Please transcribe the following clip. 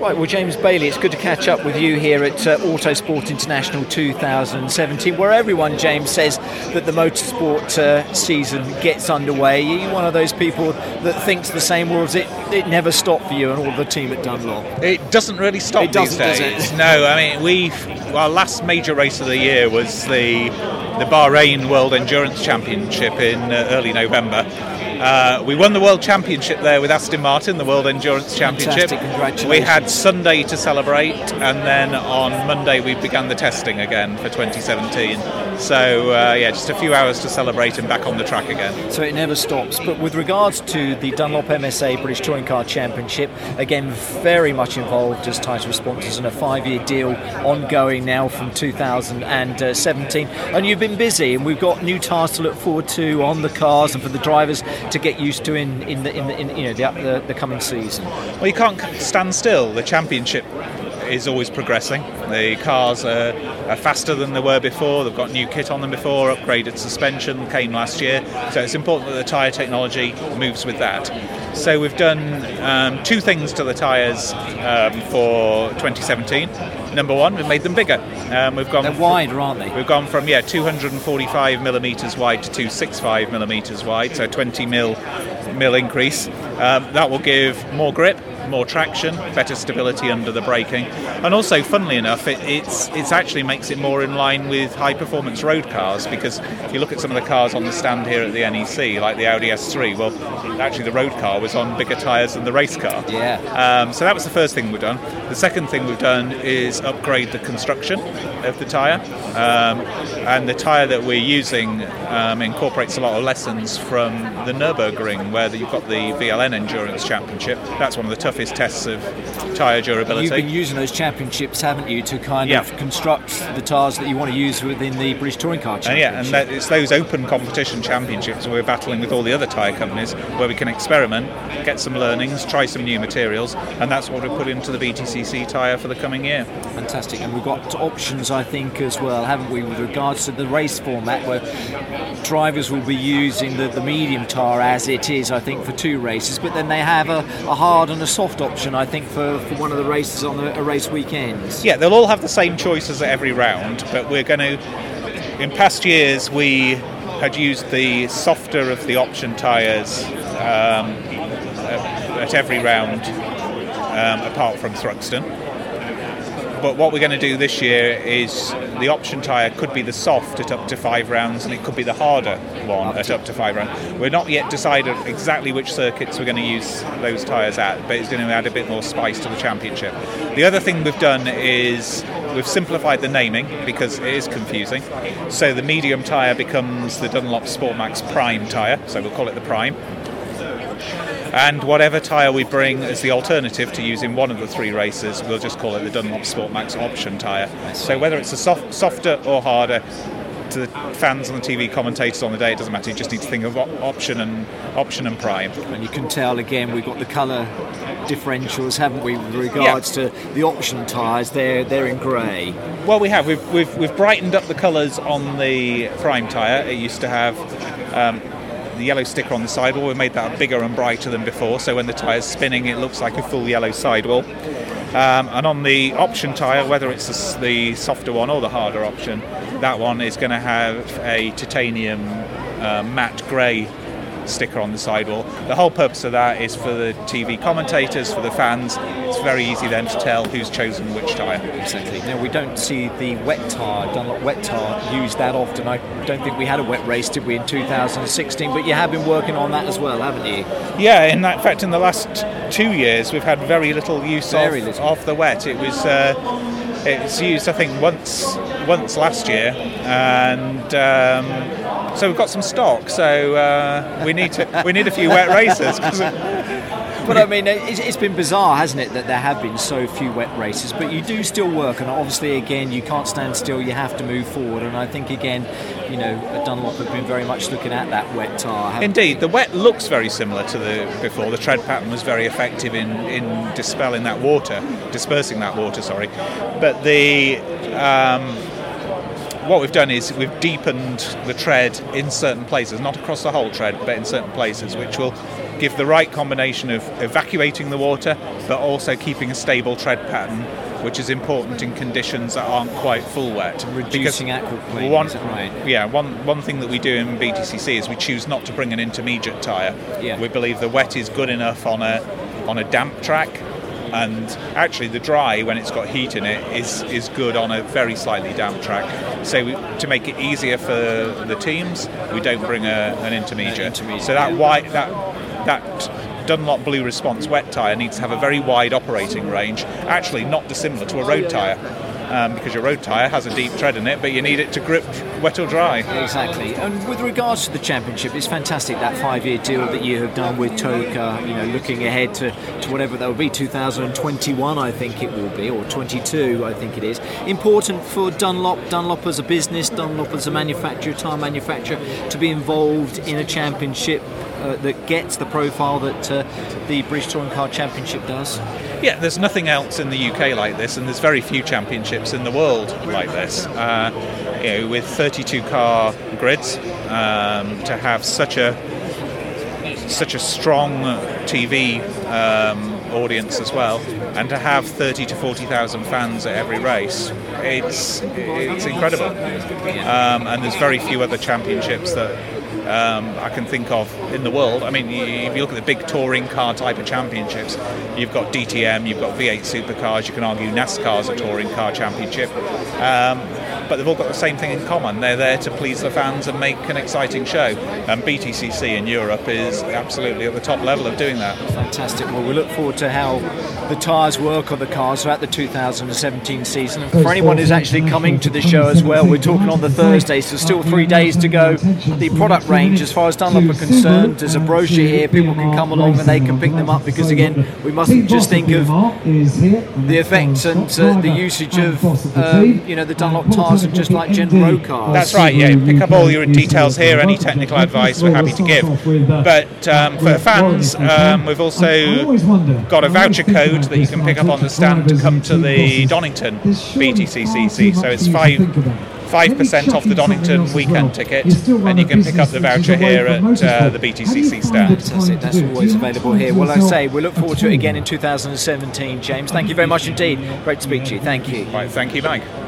Right, well, James Bailey, it's good to catch up with you here at uh, Autosport International 2017, where everyone, James, says that the motorsport uh, season gets underway. Are you one of those people that thinks the same, or is it, it never stopped for you and all the team at Dunlop? It doesn't really stop It doesn't, these does days. it? No, I mean, we our last major race of the year was the, the Bahrain World Endurance Championship in uh, early November. Uh, we won the World Championship there with Aston Martin, the World Endurance Championship. We had Sunday to celebrate, and then on Monday we began the testing again for 2017. So uh, yeah, just a few hours to celebrate and back on the track again. So it never stops. But with regards to the Dunlop MSA British Touring Car Championship, again, very much involved as title sponsors in a five year deal ongoing now from 2017. And you've been busy, and we've got new tyres to look forward to on the cars and for the drivers to get used to in, in, the, in, the, in you know, the, the, the coming season. Well, you can't stand still. The championship is always progressing. The cars are, are faster than they were before. They've got new kit on them before, upgraded suspension came last year. So it's important that the tyre technology moves with that. So we've done um, two things to the tyres um, for 2017. Number one, we've made them bigger. Um, we've gone They're from- wider, aren't they? We've gone from yeah 245 millimeters wide to 265 millimeters wide, so 20 mil mil increase. Um, that will give more grip, more traction, better stability under the braking, and also, funnily enough, it, it's it's actually makes it more in line with high performance road cars because if you look at some of the cars on the stand here at the NEC, like the Audi S3, well, actually the road car was on bigger tyres than the race car. Yeah. Um, so that was the first thing we've done. The second thing we've done is upgrade the construction of the tyre. Um, and the tyre that we're using um, incorporates a lot of lessons from the Nürburgring, where you've got the VLN Endurance Championship. That's one of the toughest tests of tyre durability. You've been using those championships, haven't you, to kind Yeah. of construct the tyres that you want to use within the British Touring Car And Championship? yeah, and that, it's those open competition championships where we're battling with all the other tyre companies, where we can experiment, get some learnings, try some new materials, and that's what we put into the BTCC tyre for the coming year. Fantastic, and we've got options, I think, as well, haven't we, with regards to the race format, where drivers will be using the, the medium tyre as it is, I think, for two races, but then they have a, a hard and a soft option, I think, for, for one of the races on the, a race weekends. Yeah, they'll all have the same choices at every round, but we're going to. In past years, we had used the softer of the option tyres um, at at every round, um, apart from Thruxton. But what we're going to do this year is the option tyre could be the soft at up to five rounds, and it could be the harder one at up to five rounds. We're not yet decided exactly which circuits we're going to use those tyres at, but it's going to add a bit more spice to the championship. The other thing we've done is we've simplified the naming because it is confusing. So the medium tyre becomes the Dunlop Sport Maxx Prime tyre, so we'll call it the Prime. And whatever tyre we bring as the alternative to using one of the three races, we'll just call it the Dunlop Sport Maxx Option tyre. So whether it's a soft, softer or harder, to the fans and the TV commentators on the day, it doesn't matter. You just need to think of option and option and prime. And you can tell again we've got the colour differentials, haven't we, with regards to the option tyres? They're they're in grey. Well, we have. We've, we've, we've brightened up the colours on the prime tyre. It used to have um, the yellow sticker on the sidewall. We made that bigger and brighter than before, so when the tyre's spinning, it looks like a full yellow sidewall. Um, and on the option tyre, whether it's the, softer one or the harder option, that one is going to have a titanium uh, matte grey sticker on the sidewall. The whole purpose of that is for the TV commentators, for the fans. It's very easy then to tell who's chosen which tyre. Exactly. Now we don't see the wet tyre, Dunlop wet tyre, used that often. I don't think we had a wet race, did we, in 2016? But you have been working on that as well, haven't you? Yeah, in that- fact, in the last two years, we've had very little use Very of, little. of the wet. It was uh, it's used, I think, once once last year, and um, so we've got some stock. So uh, we need to we need a few wet races. But I mean, it's, been bizarre, hasn't it, that there have been so few wet races. But you do still work, and obviously, again, you can't stand still. You have to move forward. And I think, again, you know, Dunlop have been very much looking at that wet tyre. haven't Indeed, the wet looks very similar to the before. The tread pattern was very effective in, in dispelling that water, dispersing that water. Sorry, but the um, what we've done is we've deepened the tread in certain places, not across the whole tread, but in certain places, which will give the right combination of evacuating the water, but also keeping a stable tread pattern, which is important in conditions that aren't quite full wet. Reducing aquaplaning, one, right? Yeah, one, one thing that we do in BTCC is we choose not to bring an intermediate tyre. Yeah. We believe the wet is good enough on a on a damp track, and actually the dry, when it's got heat in it, is is good on a very slightly damp track. So we, to make it easier for the teams, we don't bring a, an intermediate. intermediate, So that white that that Dunlop Blue Response wet tyre needs to have a very wide operating range. Actually, not dissimilar to a road tyre. Um, because your road tyre has a deep tread in it, but you need it to grip wet or dry. Exactly. And with regards to the championship, it's fantastic that five-year deal that you have done with TOCA. You know, looking ahead to, to whatever that will be, 2021, I think it will be, or 22, I think it is. Important for Dunlop, Dunlop as a business, Dunlop as a manufacturer, tire manufacturer, to be involved in a championship uh, that gets the profile that uh, the British Touring Car Championship does. Yeah, there's nothing else in the UK like this, and there's very few championships in the world like this. Uh, you know, with 32 car grids, um, to have such a such a strong TV um, audience as well, and to have 30 to 40,000 fans at every race, it's it's incredible. Um, and there's very few other championships that um, I can think of in the world. I mean, if you look at the big touring car type of championships, you've got DTM, you've got V8 supercars. You can argue NASCAR's a touring car championship. Um, but they've all got the same thing in common. They're there to please the fans and make an exciting show. And BTCC in Europe is absolutely at the top level of doing that. Fantastic. Well, we look forward to how the tyres work on the cars throughout the 2017 season. And for anyone who's actually coming to the show as well, we're talking on the Thursday, so still three days to go. The product range, as far as Dunlop are concerned, there's a brochure here. People can come along and they can pick them up because, again, we mustn't just think of the effects and uh, the usage of um, you know the Dunlop tyres and just like Gen Pro cars. That's right, yeah. Pick up all your details here, any technical advice we're happy to give. But um, for fans, um, we've also got a voucher code that you can pick up on the stand to come to the Donington BTCCC. So it's five. 5% off the Donington weekend ticket, and you can pick up the voucher here at uh, the BTCC stand. Fantastic. That's always available here. Well, I say we look forward to it again in 2017, James. Thank you very much indeed. Great to speak to you. Thank you. Right, thank you, Mike.